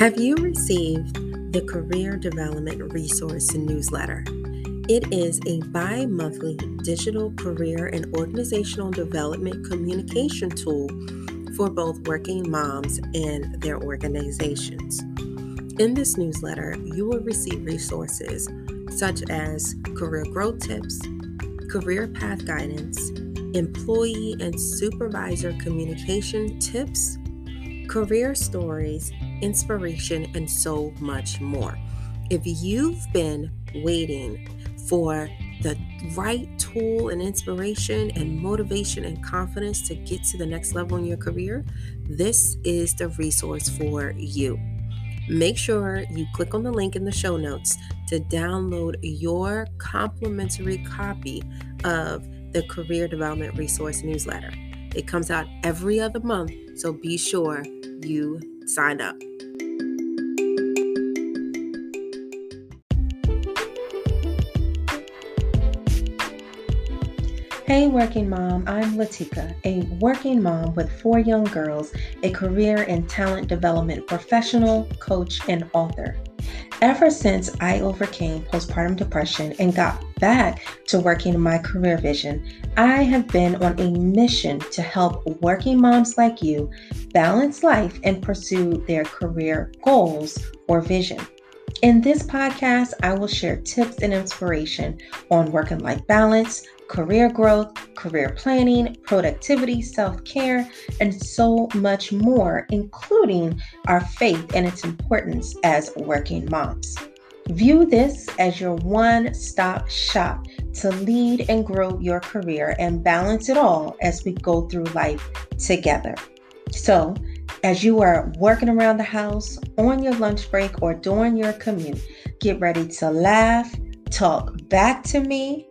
Have you received the Career Development Resource newsletter? It is a bi monthly digital career and organizational development communication tool for both working moms and their organizations. In this newsletter, you will receive resources such as career growth tips, career path guidance, employee and supervisor communication tips, career stories, inspiration, and so much more. If you've been waiting for the right tool and inspiration and motivation and confidence to get to the next level in your career, this is the resource for you. Make sure you click on the link in the show notes to download your complimentary copy of the Career Development Resource newsletter. It comes out every other month, so be sure you sign up. Hey, working mom, I'm Latika, a working mom with four young girls, a career and talent development professional, coach, and author. Ever since I overcame postpartum depression and got back to working my career vision, I have been on a mission to help working moms like you balance life and pursue their career goals or vision. In this podcast, I will share tips and inspiration on work and life balance, career growth, career planning, productivity, self care, and so much more, including our faith and its importance as working moms. View this as your one stop shop to lead and grow your career and balance it all as we go through life together. So, as you are working around the house, on your lunch break, or during your commute, get ready to laugh, talk back to me,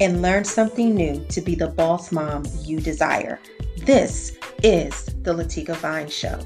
and learn something new to be the boss mom you desire. This is the Latika Vine Show.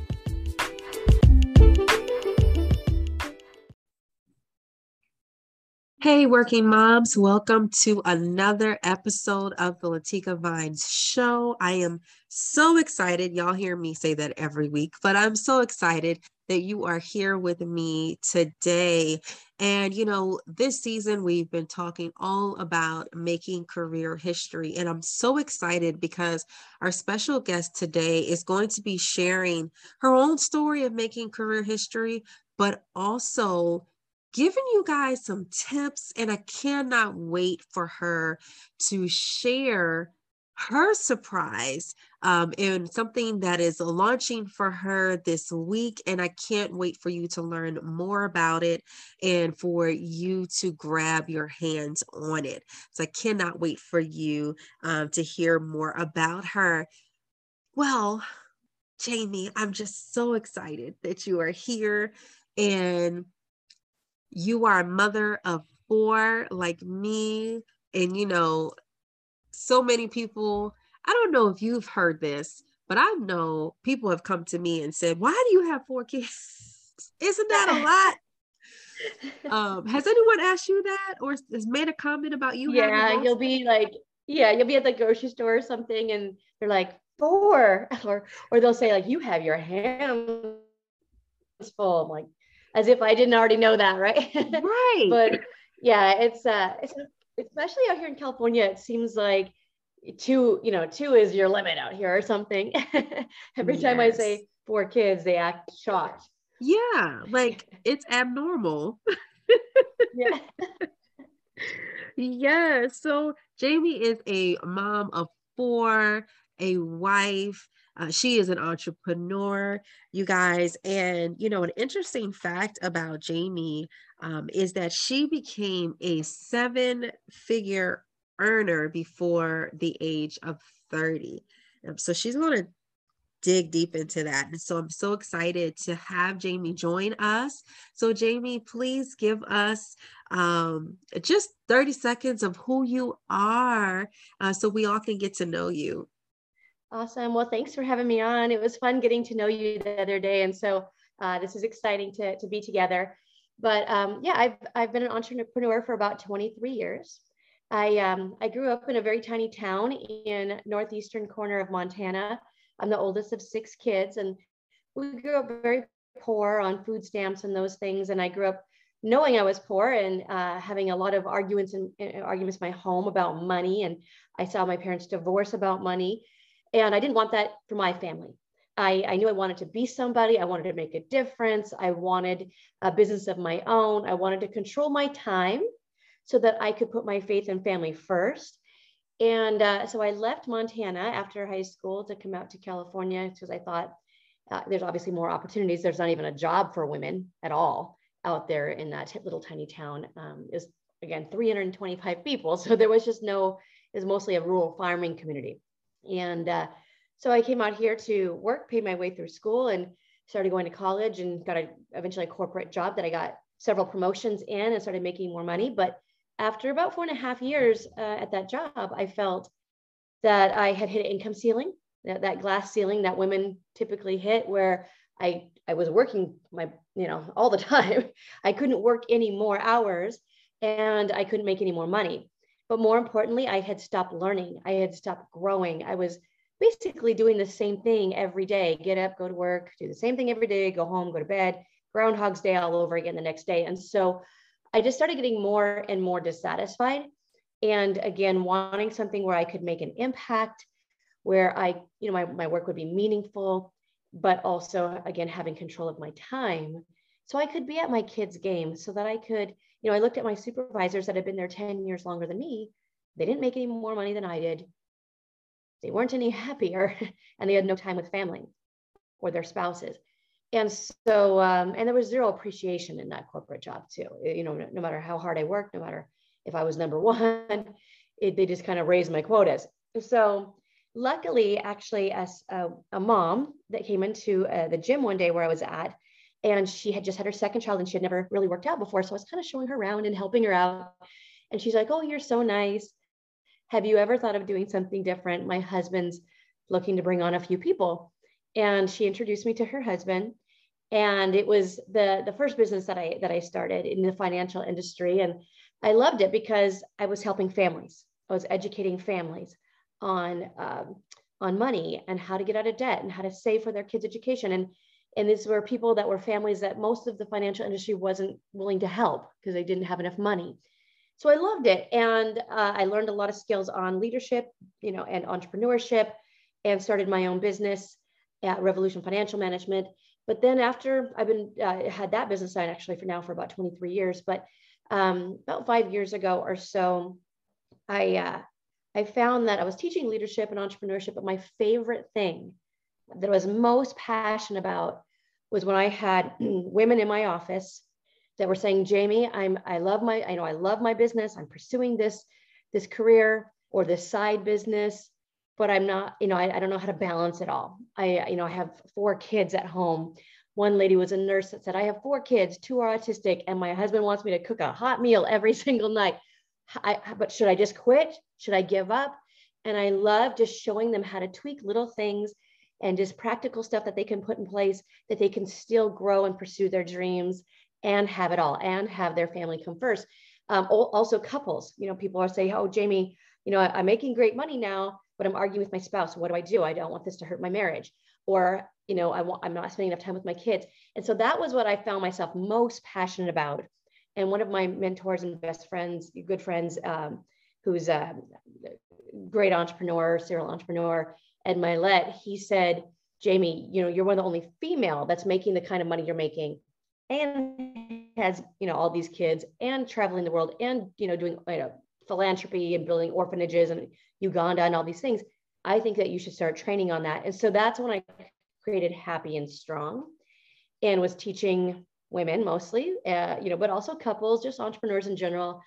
Hey, working moms, welcome to another episode of the Latika Vines show. I am so excited. Y'all hear me say that every week, but I'm so excited that you are here with me today. And, you know, this season we've been talking all about making career history. And I'm so excited because our special guest today is going to be sharing her own story of making career history, but also giving you guys some tips. And I cannot wait for her to share her surprise um, and something that is launching for her this week. And I can't wait for you to learn more about it and for you to grab your hands on it. So I cannot wait for you um, to hear more about her. Well, Jaime, I'm just so excited that you are here and you are a mother of four like me. And, you know, so many people, I don't know if you've heard this, but I know people have come to me and said, Why do you have four kids? Isn't that a lot? um, has anyone asked you that or has made a comment about you? Yeah, you'll be like, yeah, you'll be at the grocery store or something, and they're like, four, or or they'll say like, you have your hands full. I'm like, as if I didn't already know that, right? Right. but yeah, it's uh, it's especially out here in California, it seems like two, you know, two is your limit out here or something. Every yes. time I say four kids, they act shocked. Yeah, like it's abnormal. yeah. yeah. So Jaime is a mom of four, a wife. Uh, she is an entrepreneur, you guys. And, you know, an interesting fact about Jaime um, is that she became a seven figure earner before the age of 30. Um, so she's going to dig deep into that. And so I'm so excited to have Jaime join us. So, Jaime, please give us um, just 30 seconds of who you are uh, so we all can get to know you. Awesome. Well, thanks for having me on. It was fun getting to know you the other day. And so uh, this is exciting to, to be together. But um, yeah, I've, I've been an entrepreneur for about 23 years. I, um, I grew up in a very tiny town in northeastern corner of Montana. I'm the oldest of six kids, and we grew up very poor on food stamps and those things. And I grew up knowing I was poor and uh, having a lot of arguments and uh, arguments in my home about money. And I saw my parents divorce about money. And I didn't want that for my family. I, I knew I wanted to be somebody. I wanted to make a difference. I wanted a business of my own. I wanted to control my time so that I could put my faith and family first. And uh, so I left Montana after high school to come out to California because I thought uh, there's obviously more opportunities. There's not even a job for women at all out there in that little tiny town. Um, is again 325 people, so there was just no. Is mostly a rural farming community, and uh, so I came out here to work, paid my way through school, and started going to college, and got a eventually a corporate job that I got several promotions in and started making more money. But after about four and a half years uh, at that job, I felt that I had hit an income ceiling, that, that glass ceiling that women typically hit, where I I was working my you know all the time. I couldn't work any more hours, and I couldn't make any more money. But more importantly, I had stopped learning. I had stopped growing. I was basically doing the same thing every day get up, go to work, do the same thing every day, go home, go to bed, Groundhog's Day all over again the next day. And so I just started getting more and more dissatisfied. And again, wanting something where I could make an impact, where I, you know, my, my work would be meaningful, but also, again, having control of my time. So I could be at my kids' game so that I could you know, I looked at my supervisors that had been there 10 years longer than me. They didn't make any more money than I did. They weren't any happier and they had no time with family or their spouses. And so, um, and there was zero appreciation in that corporate job too. You know, no, matter how hard I worked, no matter if I was number one, it, they just kind of raised my quotas. So luckily, actually, as a, a mom that came into uh, the gym one day where I was at, and she had just had her second child and she had never really worked out before. So I was kind of showing her around and helping her out. And she's like, Oh, you're so nice. Have you ever thought of doing something different? My husband's looking to bring on a few people. And she introduced me to her husband. And it was the, the first business that I that I started in the financial industry. And I loved it because I was helping families. I was educating families on um, on money and how to get out of debt and how to save for their kids' education. And and these were people that were families that most of the financial industry wasn't willing to help because they didn't have enough money so i loved it and uh, i learned a lot of skills on leadership you know and entrepreneurship and started my own business at revolution financial management but then after i've been uh, had that business side actually for now for about 23 years but um, about five years ago or so i uh, i found that i was teaching leadership and entrepreneurship but my favorite thing that I was most passionate about was when I had women in my office that were saying, Jaime, I'm I love my, I know I love my business. I'm pursuing this, this career or this side business, but I'm not, you know, I, I don't know how to balance it all. I, you know, I have four kids at home. One lady was a nurse that said, I have four kids, two are autistic, and my husband wants me to cook a hot meal every single night. I, but should I just quit? Should I give up? And I love just showing them how to tweak little things and just practical stuff that they can put in place that they can still grow and pursue their dreams and have it all and have their family come first. Um, also, couples, you know, people are saying, Oh, Jaime, you know, I'm making great money now, but I'm arguing with my spouse. What do I do? I don't want this to hurt my marriage. Or, you know, I want, I'm not spending enough time with my kids. And so that was what I found myself most passionate about. And one of my mentors and best friends, good friends, um, who's a great entrepreneur, serial entrepreneur, Ed Mylett, he said, Jaime, you know, you're one of the only female that's making the kind of money you're making and has, you know, all these kids and traveling the world and, you know, doing, you know, philanthropy and building orphanages and Uganda and all these things. I think that you should start training on that. And so that's when I created Happy and Strong and was teaching women mostly, uh, you know, but also couples, just entrepreneurs in general,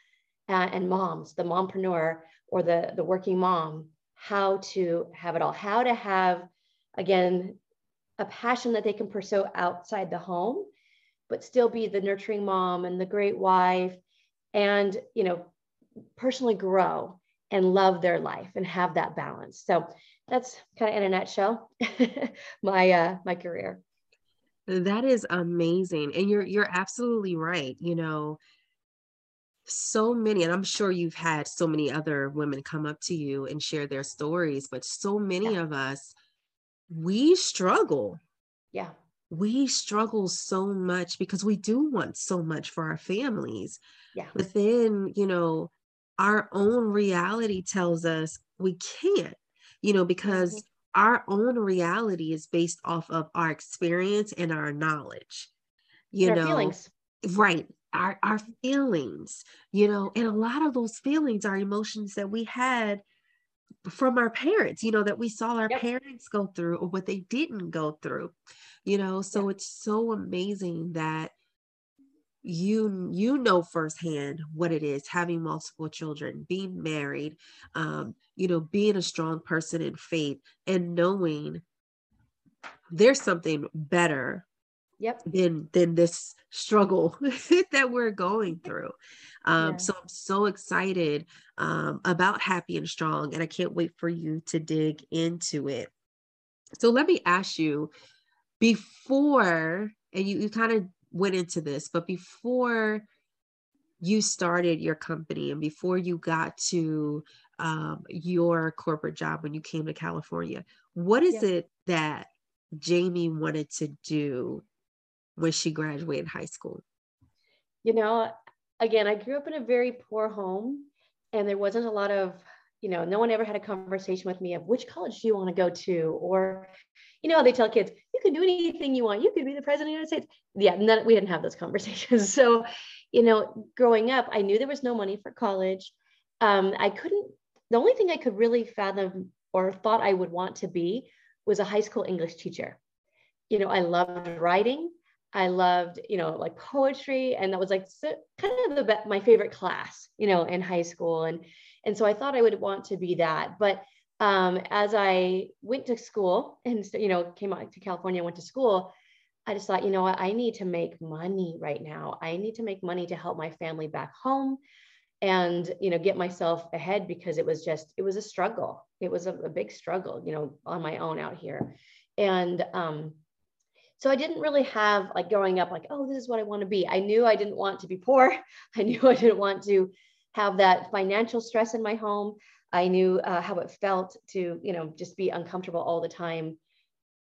uh, and moms, the mompreneur or the, the working mom how to have it all, how to have, again, a passion that they can pursue outside the home, but still be the nurturing mom and the great wife and, you know, personally grow and love their life and have that balance. So that's kind of in a nutshell my uh my career. That is amazing. And you're you're absolutely right. You know, so many, and I'm sure you've had so many other women come up to you and share their stories, but so many yeah. of us, we struggle. Yeah. we struggle so much because we do want so much for our families. Yeah. But then, you know, our own reality tells us we can't, you know, because mm-hmm. our own reality is based off of our experience and our knowledge. You know, feelings. right. Our our feelings, you know, and a lot of those feelings are emotions that we had from our parents, you know, that we saw our yep. parents go through or what they didn't go through, you know. So yeah. it's so amazing that you you know firsthand what it is having multiple children being married um you know being a strong person in faith and knowing there's something better yep. than than this struggle that we're going through. Um yeah. so i'm so excited um about happy and strong and i can't wait for you to dig into it. So let me ask you before and you, you kind of went into this but before you started your company and before you got to um, your corporate job when you came to california what is yeah. it that jaime wanted to do when she graduated high school? You know, again, I grew up in a very poor home and there wasn't a lot of, you know, no one ever had a conversation with me of which college do you want to go to? Or, you know, they tell kids, you can do anything you want. You could be the president of the United States. Yeah, none, we didn't have those conversations. So, you know, growing up, I knew there was no money for college. Um, I couldn't, the only thing I could really fathom or thought I would want to be was a high school English teacher. You know, I loved writing. I loved, you know, like poetry, and that was like so, kind of the my favorite class, you know, in high school, and and so I thought I would want to be that. But um, as I went to school and you know came out to California, went to school, I just thought, you know what, I need to make money right now. I need to make money to help my family back home, and you know get myself ahead because it was just it was a struggle. It was a, a big struggle, you know, on my own out here, and um, so I didn't really have like growing up, like, oh, this is what I want to be. I knew I didn't want to be poor. I knew I didn't want to have that financial stress in my home. I knew uh, how it felt to, you know, just be uncomfortable all the time,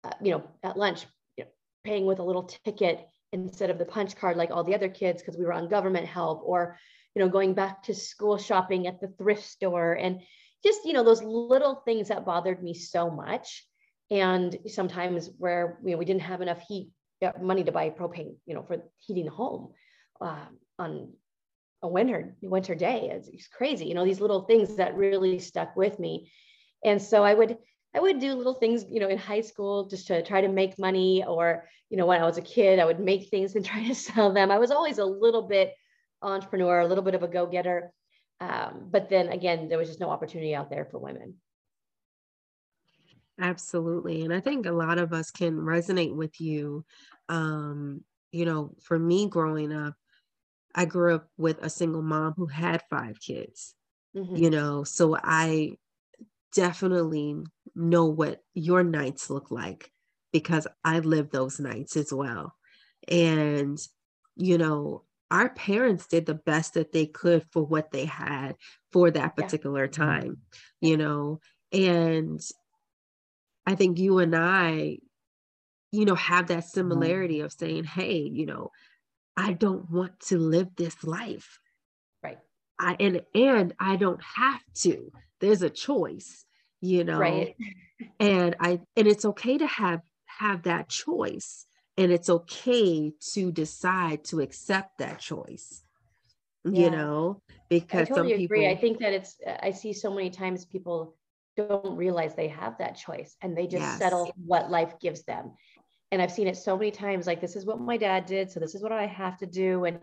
uh, you know, at lunch, you know, paying with a little ticket instead of the punch card like all the other kids because we were on government help or, you know, going back to school shopping at the thrift store and just, you know, those little things that bothered me so much. And sometimes where you know we didn't have enough heat money to buy propane you know for heating the home uh, on a winter winter day. It's, it's crazy you know these little things that really stuck with me. And so i would i would do little things you know in high school just to try to make money or you know when i was a kid i would make things and try to sell them. I was always a little bit entrepreneur a little bit of a go-getter. Um, but then again there was just no opportunity out there for women. Absolutely. And I think a lot of us can resonate with you. Um, you know, for me growing up, I grew up with a single mom who had five kids, mm-hmm. you know, so I definitely know what your nights look like because I lived those nights as well. And, you know, our parents did the best that they could for what they had for that particular yeah. time, you know, and I think you and I, you know, have that mm-hmm. similarity of saying, hey, you know, I don't want to live this life. Right. I and and I don't have to. There's a choice, you know. Right. and I and it's okay to have have that choice and it's okay to decide to accept that choice. Yeah. You know, because I totally some people agree. I think that it's uh, I see so many times people don't realize they have that choice and they just yes. settle what life gives them. And I've seen it so many times like, this is what my dad did. So this is what I have to do. And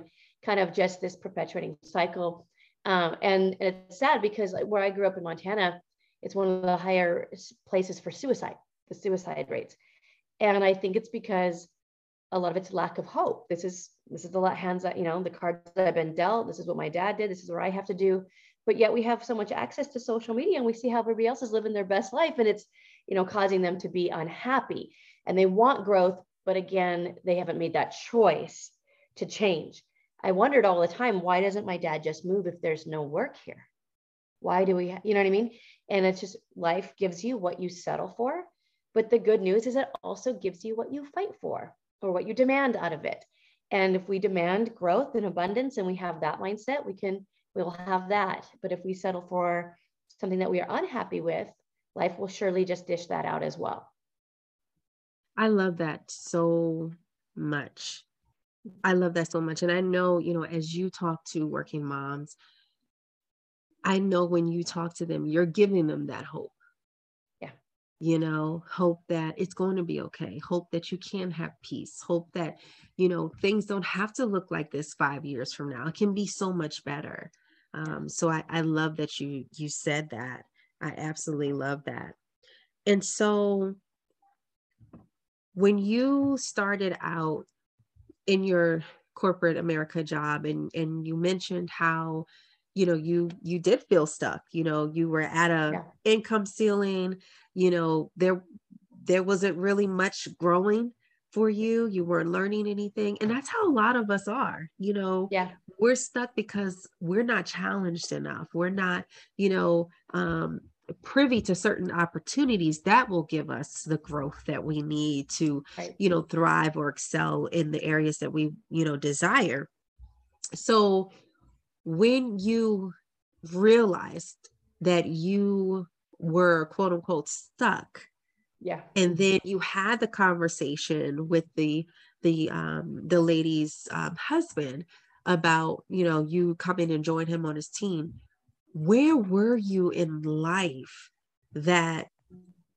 kind of just this perpetuating cycle. Um, and, and it's sad because where I grew up in Montana, it's one of the higher places for suicide, the suicide rates. And I think it's because a lot of it's lack of hope. This is this is the hands that you know the cards that I've been dealt. This is what my dad did. This is what I have to do but yet we have so much access to social media and we see how everybody else is living their best life and it's you know causing them to be unhappy and they want growth but again they haven't made that choice to change i wondered all the time why doesn't my dad just move if there's no work here why do we you know what i mean and it's just life gives you what you settle for but the good news is it also gives you what you fight for or what you demand out of it. And if we demand growth and abundance and we have that mindset, we can, we'll have that. But if we settle for something that we are unhappy with, life will surely just dish that out as well. I love that so much. I love that so much. And I know, you know, as you talk to working moms, I know when you talk to them, you're giving them that hope. Yeah. You know, hope that it's going to be okay. Hope that you can have peace. Hope that, you know, things don't have to look like this five years from now. It can be so much better. Um, so I, I love that you you said that. I absolutely love that. And so when you started out in your corporate America job and and you mentioned how you know you you did feel stuck you know you were at a yeah. income ceiling you know there there wasn't really much growing for you you weren't learning anything and that's how a lot of us are you know. Yeah. We're stuck because we're not challenged enough. We're not you know um privy to certain opportunities that will give us the growth that we need to right. you know thrive or excel in the areas that we you know desire so when you realized that you were quote unquote stuck yeah and then you had the conversation with the the um the lady's um, husband about you know you come in and join him on his team where were you in life that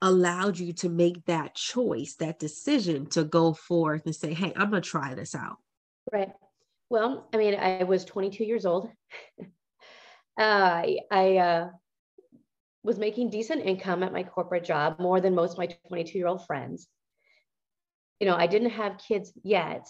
allowed you to make that choice, that decision to go forth and say, hey, I'm going to try this out? Right. Well, I mean, I was 22 years old. uh, I, I uh, was making decent income at my corporate job, more than most of my 22 year old friends. You know, I didn't have kids yet,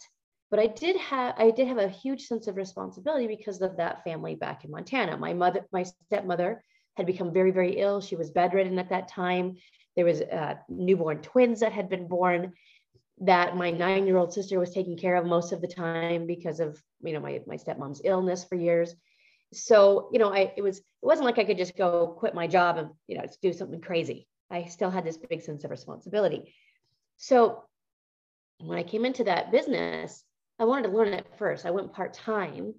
but I did have I did have a huge sense of responsibility because of that family back in Montana. My mother, my stepmother had become very, very ill. She was bedridden at that time. There was uh, newborn twins that had been born that my nine-year-old sister was taking care of most of the time because of you know my, my stepmom's illness for years. So you know, I it was it wasn't like I could just go quit my job and you know do something crazy. I still had this big sense of responsibility. So when I came into that business, I wanted to learn it first. I went part time,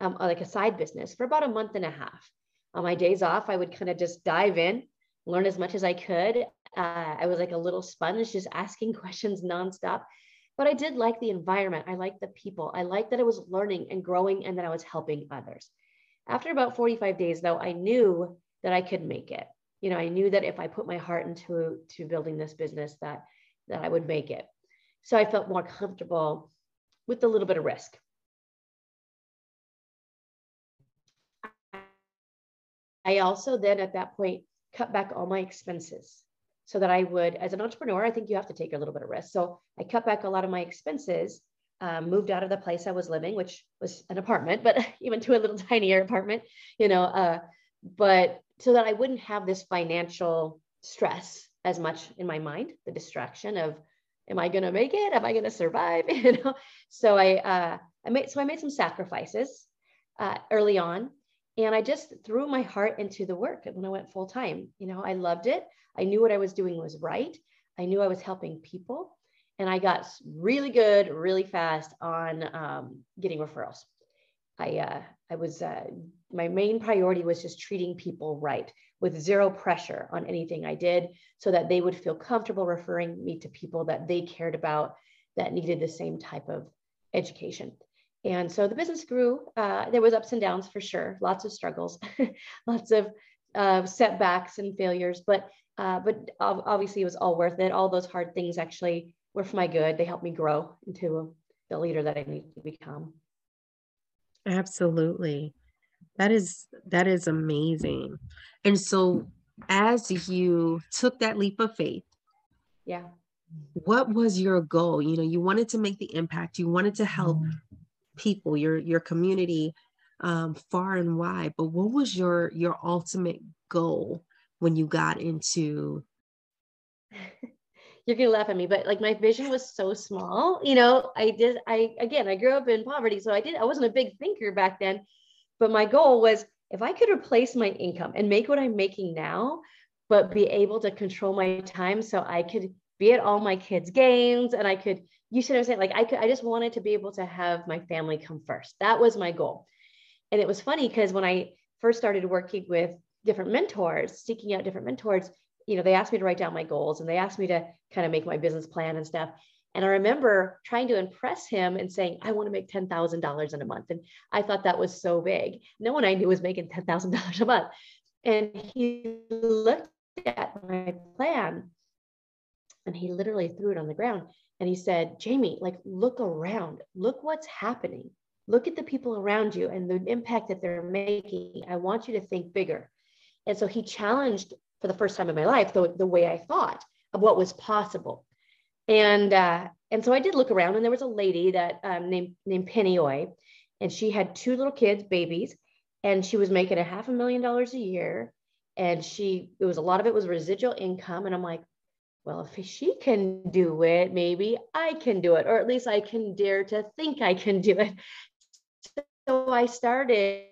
um, like a side business for about a month and a half. On my days off, I would kind of just dive in, learn as much as I could. Uh, I was like a little sponge, just asking questions nonstop. But I did like the environment. I liked the people. I liked that I was learning and growing and that I was helping others. After about 45 days, though, I knew that I could make it. You know, I knew that if I put my heart into to building this business, that that I would make it. So I felt more comfortable with a little bit of risk. I also then at that point cut back all my expenses so that I would, as an entrepreneur, I think you have to take a little bit of risk. So I cut back a lot of my expenses, um, moved out of the place I was living, which was an apartment, but even to a little tinier apartment, you know, uh, but so that I wouldn't have this financial stress as much in my mind, the distraction of am I going to make it? Am I going to survive? you know, so I, uh, I made, so I made some sacrifices uh, early on and I just threw my heart into the work when I went full time. You know, I loved it. I knew what I was doing was right. I knew I was helping people and I got really good, really fast on um, getting referrals. I, uh, I was, uh, my main priority was just treating people right with zero pressure on anything I did so that they would feel comfortable referring me to people that they cared about that needed the same type of education. And so the business grew. Uh, there was ups and downs for sure, lots of struggles, lots of uh, setbacks and failures, but uh, but obviously it was all worth it. All those hard things actually were for my good. They helped me grow into the leader that I need to become. Absolutely. That is that is amazing. And so as you took that leap of faith, yeah. What was your goal? You know, you wanted to make the impact, you wanted to help mm. people, your your community um, far and wide, but what was your your ultimate goal when you got into you're gonna laugh at me, but like my vision was so small. You know, I did. I again, I grew up in poverty, so I did. I wasn't a big thinker back then, but my goal was if I could replace my income and make what I'm making now, but be able to control my time so I could be at all my kids' games and I could, you should have said, like, I could, I just wanted to be able to have my family come first. That was my goal. And it was funny because when I first started working with different mentors, seeking out different mentors, you know, they asked me to write down my goals and they asked me to kind of make my business plan and stuff. And I remember trying to impress him and saying, I want to make $10,000 in a month. And I thought that was so big. No one I knew was making $10,000 a month. And he looked at my plan and he literally threw it on the ground and he said, Jaime, like, look around, look what's happening. Look at the people around you and the impact that they're making. I want you to think bigger. And so he challenged for the first time in my life the, the way I thought of what was possible. And uh, and so I did look around, and there was a lady that um, named named Penny Oy, and she had two little kids, babies, and she was making a half a million dollars a year, and she it was a lot of it was residual income, and I'm like, well, if she can do it, maybe I can do it, or at least I can dare to think I can do it. So I started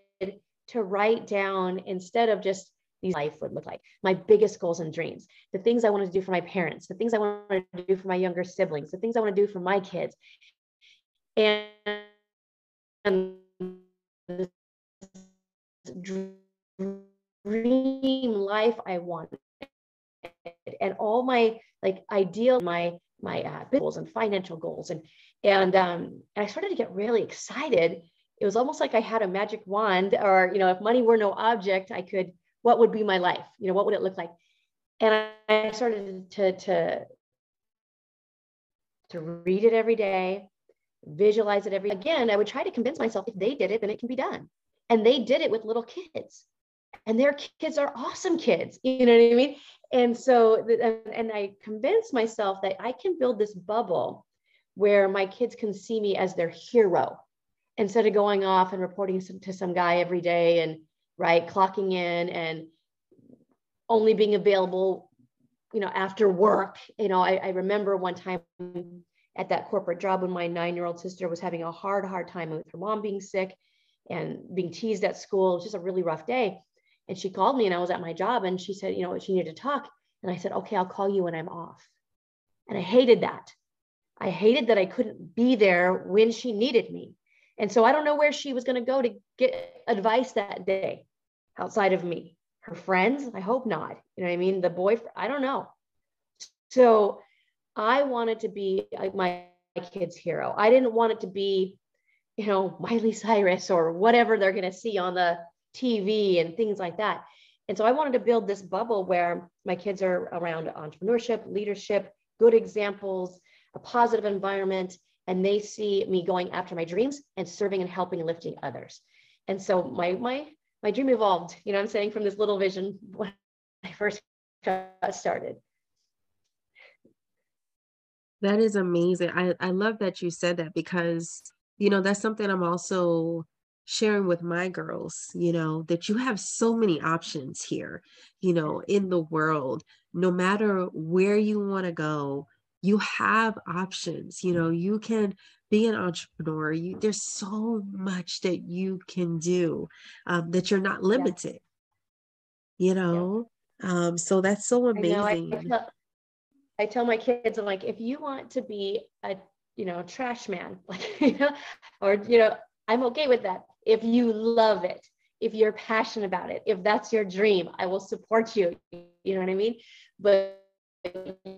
to write down instead of just these life would look like my biggest goals and dreams the things i wanted to do for my parents the things i wanted to do for my younger siblings the things i want to do for my kids. And, and dream life i wanted and all my like ideal my my uh, goals and financial goals and and um and i started to get really excited. It was almost like i had a magic wand or you know if money were no object i could what would be my life? You know what would it look like? And i started to to to read it every day visualize it every again i would try to convince myself if they did it then it can be done. And they did it with little kids. And their kids are awesome kids you know what i mean? And so and i convinced myself that i can build this bubble where my kids can see me as their hero instead of going off and reporting to some guy every day and right? Clocking in and only being available you know after work. You know I, I remember one time at that corporate job when my nine-year-old sister was having a hard hard time with her mom being sick and being teased at school. It was just a really rough day. And she called me and i was at my job and she said you know she needed to talk. And i said okay i'll call you when i'm off. And i hated that. I hated that i couldn't be there when she needed me and so I don't know where she was going to go to get advice that day outside of me. Her friends, I hope not. You know what I mean? The boyfriend, I don't know. So I wanted to be my kid's hero. I didn't want it to be, you know, Miley Cyrus or whatever they're going to see on the TV and things like that. And so I wanted to build this bubble where my kids are around entrepreneurship, leadership, good examples, a positive environment, and they see me going after my dreams and serving and helping and lifting others. And so my my my dream evolved, you know I'm saying, from this little vision when I first got started. That is amazing. I, I love that you said that because, you know, that's something I'm also sharing with my girls, you know, that you have so many options here, you know, in the world, no matter where you want to go, you have options you know you can be an entrepreneur you there's so much that you can do um, that you're not limited yeah. you know yeah. um, so that's so amazing I, I, tell, I tell my kids i'm like if you want to be a you know trash man like you know or you know i'm okay with that if you love it if you're passionate about it if that's your dream i will support you you know what i mean but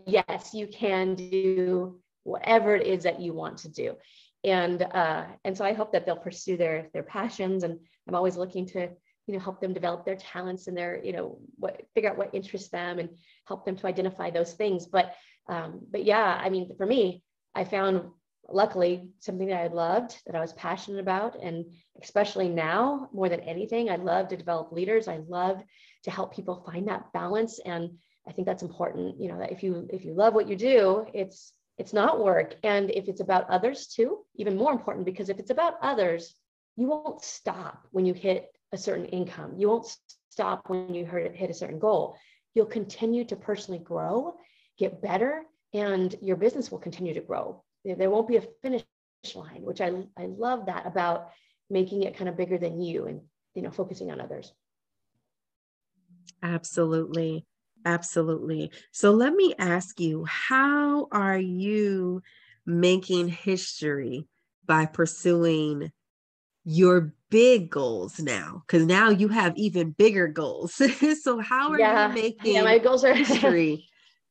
yes, you can do whatever it is that you want to do. And uh, and so I hope that they'll pursue their their passions. And I'm always looking to you know help them develop their talents and their you know what figure out what interests them and help them to identify those things. But um, but yeah, I mean for me, I found luckily something that I loved that I was passionate about and especially now more than anything I love to develop leaders I love to help people find that balance and I think that's important. You know, that if you if you love what you do, it's it's not work. And if it's about others too, even more important because if it's about others, you won't stop when you hit a certain income. You won't stop when you hit a certain goal. You'll continue to personally grow, get better, and your business will continue to grow. There won't be a finish line, which I, I love that about making it kind of bigger than you and you know focusing on others. Absolutely. Absolutely. So let me ask you, how are you making history by pursuing your big goals now? Because now you have even bigger goals. so how are yeah. you making yeah, my goals are history?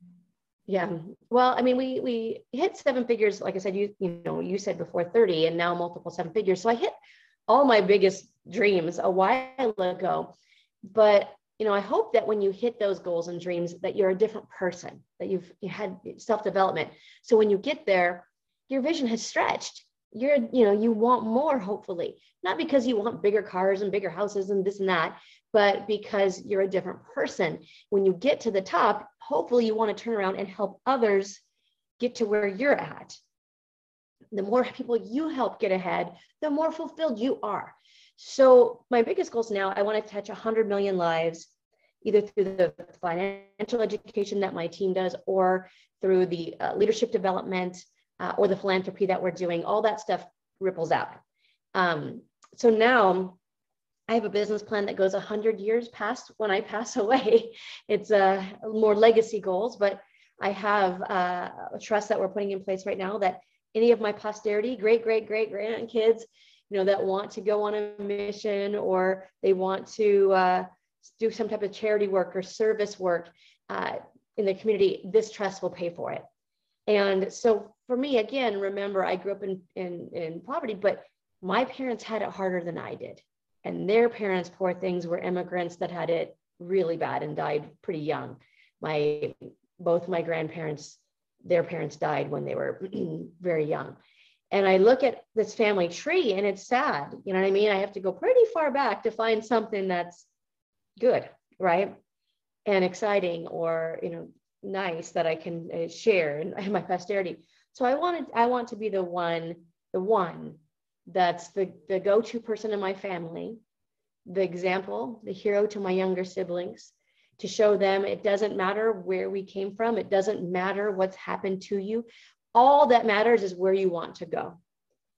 yeah. Well, I mean, we we hit seven figures, like I said, you you know, you said before 30 and now multiple seven figures. So I hit all my biggest dreams a while ago. But you know, I hope that when you hit those goals and dreams, that you're a different person, that you've you had self-development. So when you get there, your vision has stretched. You're, you know, you want more, hopefully, not because you want bigger cars and bigger houses and this and that, but because you're a different person. When you get to the top, hopefully you want to turn around and help others get to where you're at. The more people you help get ahead, the more fulfilled you are. So my biggest goals now, I want to touch 100 million lives, either through the financial education that my team does, or through the uh, leadership development, uh, or the philanthropy that we're doing. All that stuff ripples out. Um, so now I have a business plan that goes 100 years past when I pass away. It's uh, more legacy goals, but I have uh, a trust that we're putting in place right now that any of my posterity, great, great, great grandkids, you know, that want to go on a mission or they want to uh, do some type of charity work or service work uh, in the community, this trust will pay for it. And so for me, again, remember, I grew up in, in, in poverty, but my parents had it harder than I did. And their parents, poor things, were immigrants that had it really bad and died pretty young. My both my grandparents, their parents died when they were very young and I look at this family tree and it's sad. You know what I mean? I have to go pretty far back to find something that's good, right? And exciting or, you know, nice that I can uh, share in my posterity. So I wanted, I want to be the one, the one that's the, the go-to person in my family, the example, the hero to my younger siblings, to show them it doesn't matter where we came from. It doesn't matter what's happened to you all that matters is where you want to go.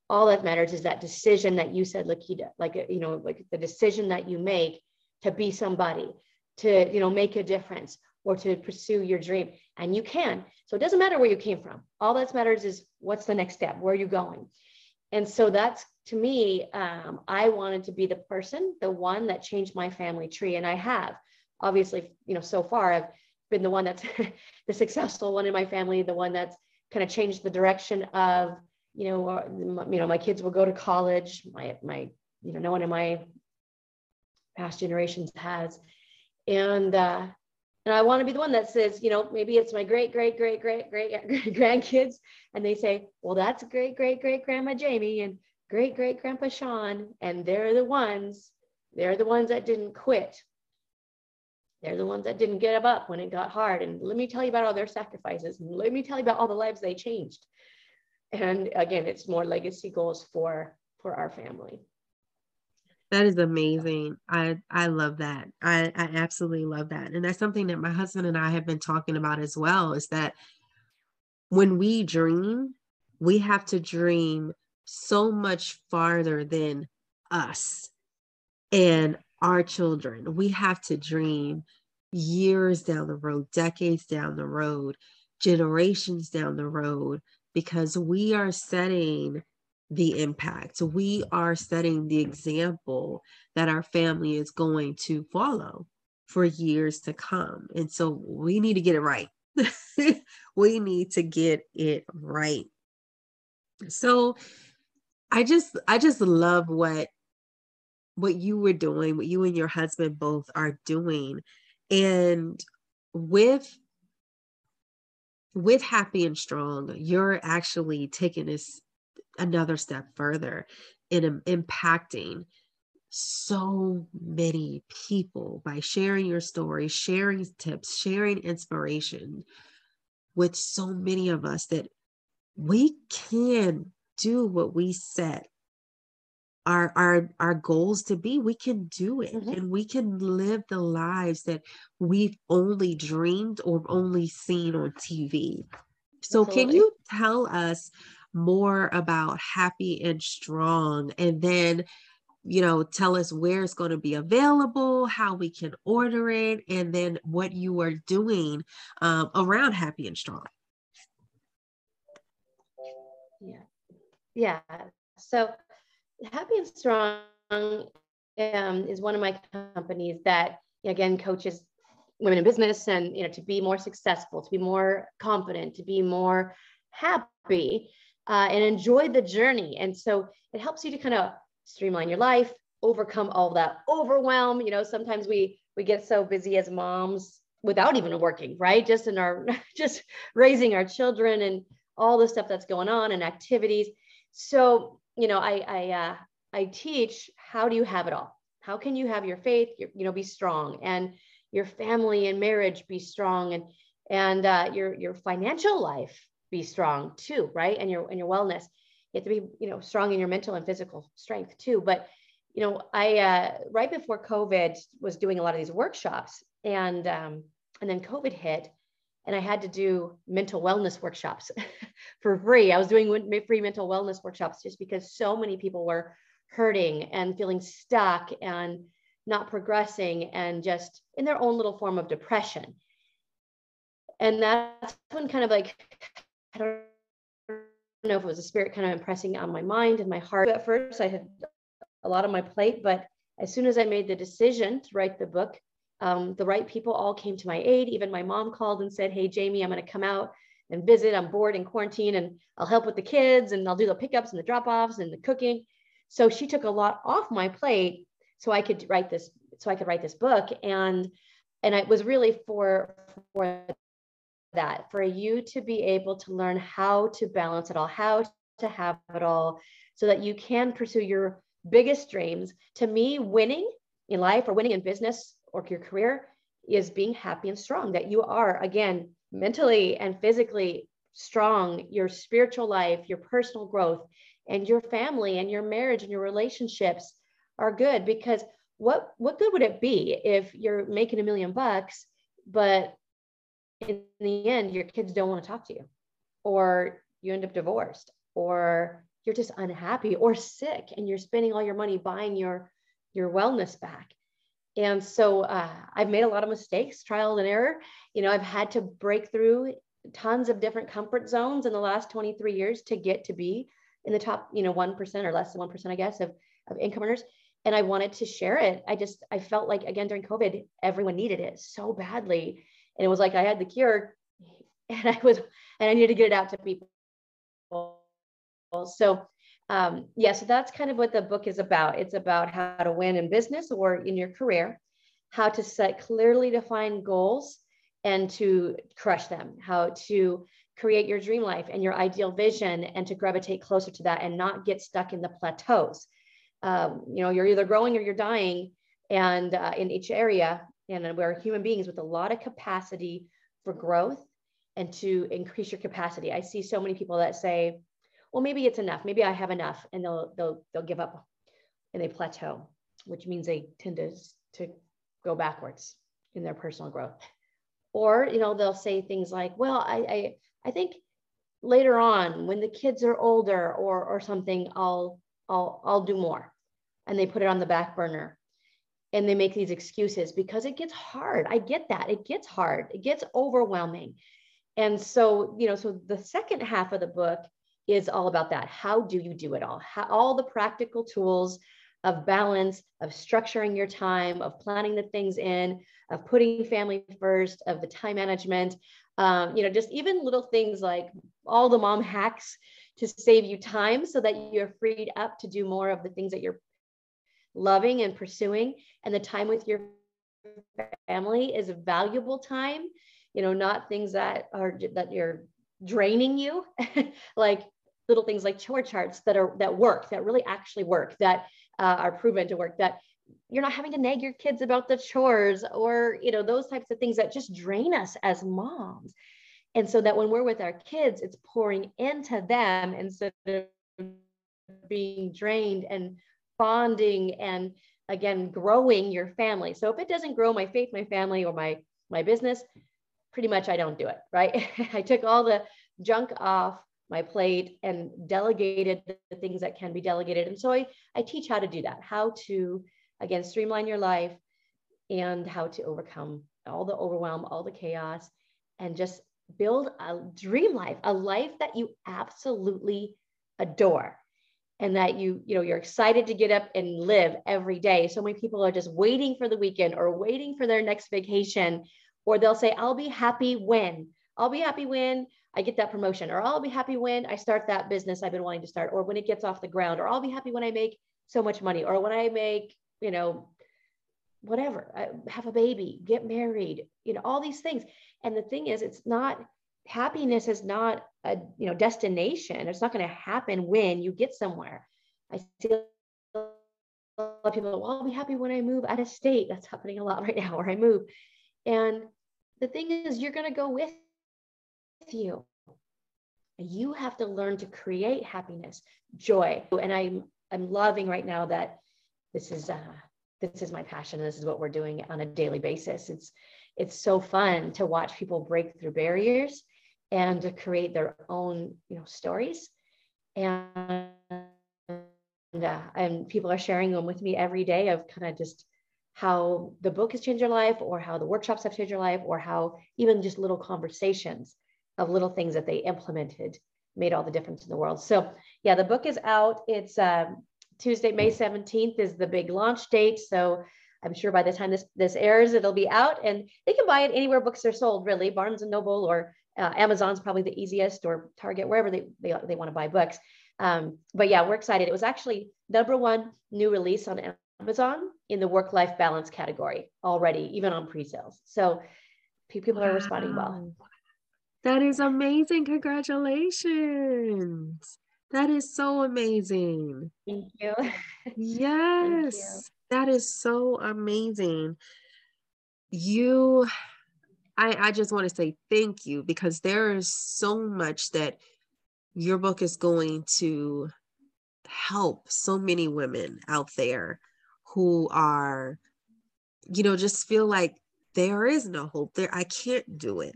All that matters is that decision that you said Latika like you know like the decision that you make to be somebody to you know make a difference or to pursue your dream. And you can. So it doesn't matter where you came from. All that matters is what's the next step where are you going? And so that's to me um, i wanted to be the person the one that changed my family tree. And i have obviously you know so far i've been the one that's the successful one in my family the one that's kind of changed the direction of you know uh, you know my kids will go to college my my you know no one in my past generations has and uh and I want to be the one that says, you know, maybe it's my great, great, great, great, great grandkids. And they say, well, that's great, great, great grandma Jaime and great, great grandpa Sean. And they're the ones, they're the ones that didn't quit. They're the ones that didn't get up when it got hard. And let me tell you about all their sacrifices. And let me tell you about all the lives they changed. And again, it's more legacy goals for for our family. That is amazing. I I love that. I I absolutely love that. And that's something that my husband and I have been talking about as well is that when we dream, we have to dream so much farther than us. And our children. We have to dream years down the road, decades down the road, generations down the road, because we are setting the impact. We are setting the example that our family is going to follow for years to come. And so we need to get it right. we need to get it right. So I just I just love what what you were doing, what you and your husband both are doing. And with with happy and strong, you're actually taking this another step further in impacting so many people by sharing your story, sharing tips, sharing inspiration with so many of us that we can do what we set our our our goals to be we can do it mm-hmm. and we can live the lives that we've only dreamed or only seen on TV. So Absolutely. can you tell us more about happy and strong and then you know, tell us where it's going to be available, how we can order it, and then what you are doing um, around Happy and Strong. Yeah. Yeah. So Happy and Strong um, is one of my companies that, again, coaches women in business and, you know, to be more successful, to be more confident, to be more happy uh, and enjoy the journey. And so it helps you to kind of streamline your life, overcome all that overwhelm. You know, sometimes we we get so busy as moms without even working, right? Just in our just raising our children and all the stuff that's going on and activities. So, you know, I I uh, I teach how do you have it all? How can you have your faith, your, you know, be strong and your family and marriage be strong and and uh, your your financial life be strong too, right? And your and your wellness. You have to be, you know, strong in your mental and physical strength too. But you know, I uh, right before COVID was doing a lot of these workshops, and um, and then COVID hit, and I had to do mental wellness workshops for free. I was doing free mental wellness workshops just because so many people were hurting and feeling stuck and not progressing and just in their own little form of depression. And that's when kind of like I don't know if it was a spirit kind of impressing on my mind and my heart. At first, I had a lot on my plate, but as soon as I made the decision to write the book, um, the right people all came to my aid. Even my mom called and said, Hey, Jaime, I'm going to come out and visit. I'm bored in quarantine and I'll help with the kids and I'll do the pickups and the drop offs and the cooking. So she took a lot off my plate so I could write this, so I could write this book. And and it was really for for that for you to be able to learn how to balance it all, how to have it all, so that you can pursue your biggest dreams. To me, winning in life or winning in business or your career is being happy and strong, that you are, again, mentally and physically strong, your spiritual life, your personal growth, and your family and your marriage and your relationships are good because what what good would it be if you're making a million bucks but in the end, your kids don't want to talk to you, or you end up divorced, or you're just unhappy or sick, and you're spending all your money buying your your wellness back. And so uh, I've made a lot of mistakes, trial and error. You know, I've had to break through tons of different comfort zones in the last 23 years to get to be in the top, you know, 1% or less than 1%, I guess, of, of income earners. And I wanted to share it. I just, I felt like, again, during COVID, everyone needed it so badly and it was like I had the cure and I was and I needed to get it out to people. So um, yeah, so that's kind of what the book is about. It's about how to win in business or in your career, how to set clearly defined goals and to crush them, how to create your dream life and your ideal vision and to gravitate closer to that and not get stuck in the plateaus. Um, you know, you're either growing or you're dying and uh, in each area and we're human beings with a lot of capacity for growth and to increase your capacity. I see so many people that say, well, maybe it's enough. Maybe I have enough. And they'll, they'll, they'll give up and they plateau, which means they tend to, to go backwards in their personal growth. Or, you know, they'll say things like, well, I, I, I think later on when the kids are older or, or something, I'll, I'll, I'll do more. And they put it on the back burner and they make these excuses because it gets hard. I get that. It gets hard. It gets overwhelming. And so, you know, so the second half of the book is all about that. How do you do it all? How, all the practical tools of balance, of structuring your time, of planning the things in, of putting family first, of the time management, um, you know, just even little things like all the mom hacks to save you time so that you're freed up to do more of the things that you're loving and pursuing and the time with your family is valuable time you know not things that are that you're draining you like little things like chore charts that are that work that really actually work that uh, are proven to work that you're not having to nag your kids about the chores or you know those types of things that just drain us as moms. And so that when we're with our kids it's pouring into them instead of being drained and bonding and again growing your family. So if it doesn't grow my faith my family or my my business pretty much i don't do it right? I took all the junk off my plate and delegated the things that can be delegated. And so I, I teach how to do that, how to, again, streamline your life and how to overcome all the overwhelm, all the chaos, and just build a dream life, a life that you absolutely adore and that you you know you're excited to get up and live every day so many people are just waiting for the weekend or waiting for their next vacation or they'll say i'll be happy when i'll be happy when i get that promotion or oh, i'll be happy when i start that business i've been wanting to start or when it gets off the ground or i'll be happy when i make so much money or when i make you know whatever I have a baby get married you know all these things. And the thing is it's not happiness is not a you know destination. It's not going to happen when you get somewhere. I see a lot of people well i'll be happy when i move out of state. That's happening a lot right now where i move. And the thing is you're going to go with you. You have to learn to create happiness joy. And i'm i'm loving right now that this is uh this is my passion. This is what we're doing on a daily basis. It's it's so fun to watch people break through barriers and to create their own you know stories. And uh, and people are sharing them with me every day of kind of just how the book has changed your life or how the workshops have changed your life or how even just little conversations of little things that they implemented made all the difference in the world so yeah the book is out it's um, tuesday may 17th is the big launch date so i'm sure by the time this this airs it'll be out and they can buy it anywhere books are sold really barnes and noble or uh, Amazon's probably the easiest or Target, wherever they, they, they want to buy books. Um, but yeah, we're excited. It was actually number one new release on Amazon in the work life balance category already, even on pre sales. So people are responding well. That is amazing. Congratulations. That is so amazing. Thank you. Yes. Thank you. That is so amazing. You I, I just want to say thank you because there is so much that your book is going to help so many women out there who are, you know, just feel like there is no hope there. I can't do it,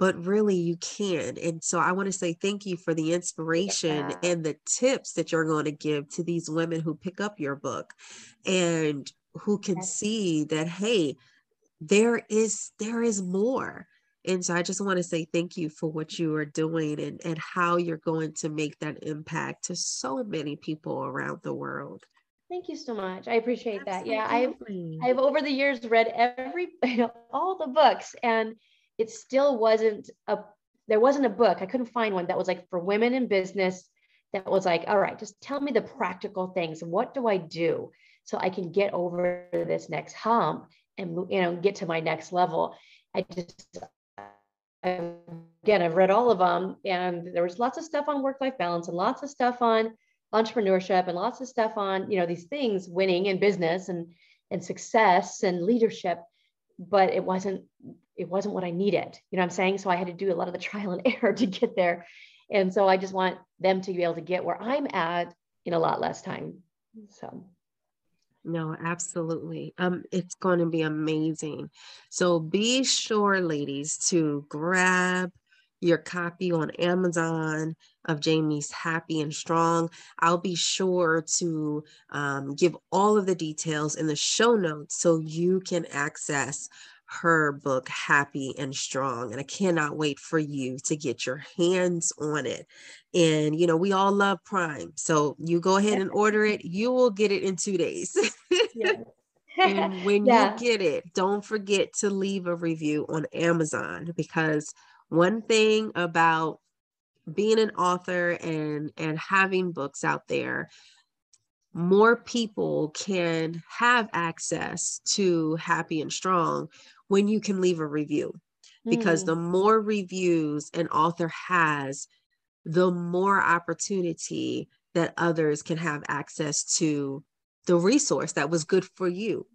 but really you can. And so I want to say thank you for the inspiration yeah. and the tips that you're going to give to these women who pick up your book and who can see that, hey, there is there is more and so i just want to say thank you for what you are doing and and how you're going to make that impact to so many people around the world thank you so much i appreciate Absolutely. that yeah i've i've over the years read every you know all the books and it still wasn't a there wasn't a book. I couldn't find one that was like for women in business that was like all right just tell me the practical things. What do i do so i can get over this next hump and you know get to my next level? I just again i've read all of them and there was lots of stuff on work life balance and lots of stuff on entrepreneurship and lots of stuff on you know these things winning in business and and success and leadership but it wasn't it wasn't what i needed you know i'm saying so i had to do a lot of the trial and error to get there and so i just want them to be able to get where i'm at in a lot less time so no, absolutely. Um, it's going to be amazing. So be sure, ladies, to grab your copy on Amazon of Jaime's Happy and Strong. I'll be sure to um, give all of the details in the show notes so you can access her book, Happy and Strong. And I cannot wait for you to get your hands on it. And, you know, we all love Prime. So you go ahead and order it, you will get it in two days. and when yeah. you get it, don't forget to leave a review on Amazon because one thing about being an author and and having books out there more people can have access to happy and strong when you can leave a review. Because mm. the more reviews an author has the more opportunity that others can have access to the resource that was good for you.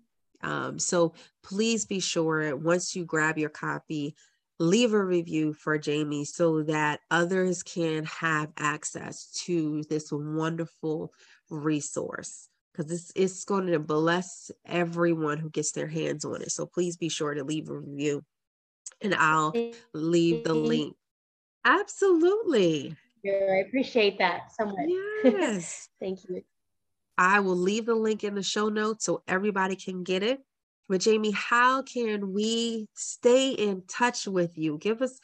Um, so please be sure once you grab your copy leave a review for jaime so that others can have access to this wonderful resource because it's, it's going to bless everyone who gets their hands on it. So please be sure to leave a review and I'll leave the mm-hmm. link. Absolutely. I appreciate that so much. Yes. Thank you. I will leave the link in the show notes so everybody can get it. But Jaime, how can we stay in touch with you? Give us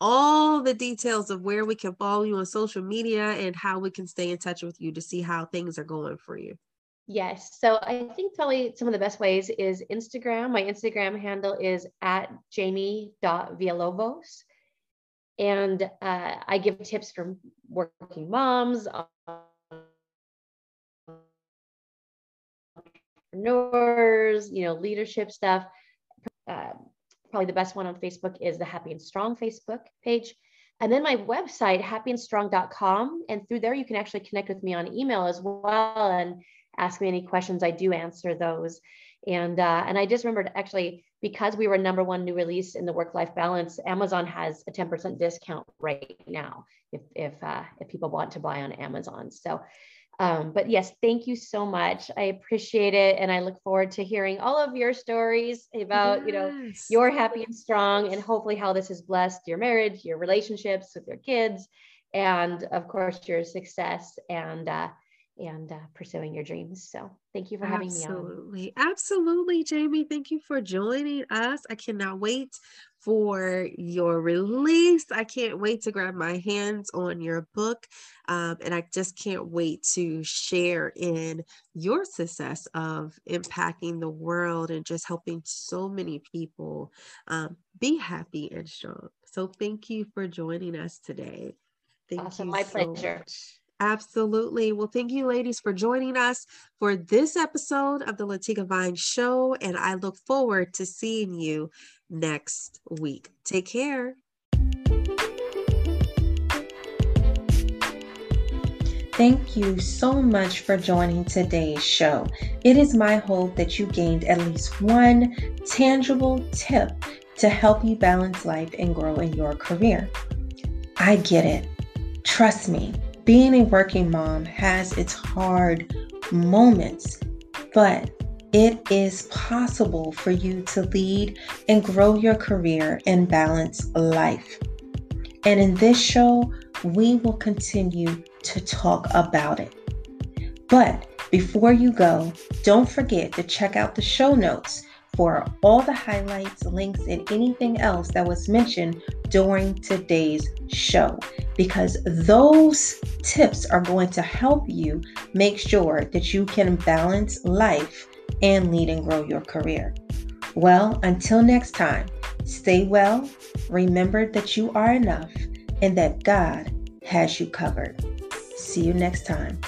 all the details of where we can follow you on social media and how we can stay in touch with you to see how things are going for you. Yes. So I think probably some of the best ways is Instagram. My Instagram handle is at jaime.villalovos. And uh, I give tips for working moms, entrepreneurs, you know, leadership stuff. Uh, probably the best one on Facebook is the Happy and Strong Facebook page. And then my website, happyandstrong.com. And through there, you can actually connect with me on email as well and ask me any questions. I do answer those. And, uh, and I just remembered actually, because we were number one new release in the work life balance, Amazon has a 10% discount right now if, if, uh, if people want to buy on Amazon. So um, but yes, thank you so much. I appreciate it. And I look forward to hearing all of your stories about, yes. you know, your happy and strong and hopefully how this has blessed your marriage, your relationships with your kids, and of course, your success and, uh, and uh, pursuing your dreams. So thank you for having absolutely. me on. Absolutely. Absolutely, Jaime. Thank you for joining us. I cannot wait for your release. I can't wait to grab my hands on your book. Um, and I just can't wait to share in your success of impacting the world and just helping so many people um, be happy and strong. So thank you for joining us today. Thank awesome. you. My so pleasure. Much. Absolutely. Well, thank you, ladies, for joining us for this episode of the Latika Vines Show. And I look forward to seeing you next week. Take care. Thank you so much for joining today's show. It is my hope that you gained at least one tangible tip to help you balance life and grow in your career. I get it. Trust me being a working mom has its hard moments, but it is possible for you to lead and grow your career and balance life. And in this show, we will continue to talk about it. But before you go, don't forget to check out the show notes for all the highlights, links, and anything else that was mentioned during today's show because those tips are going to help you make sure that you can balance life and lead and grow your career. Well, until next time, stay well, remember that you are enough, and that God has you covered. See you next time.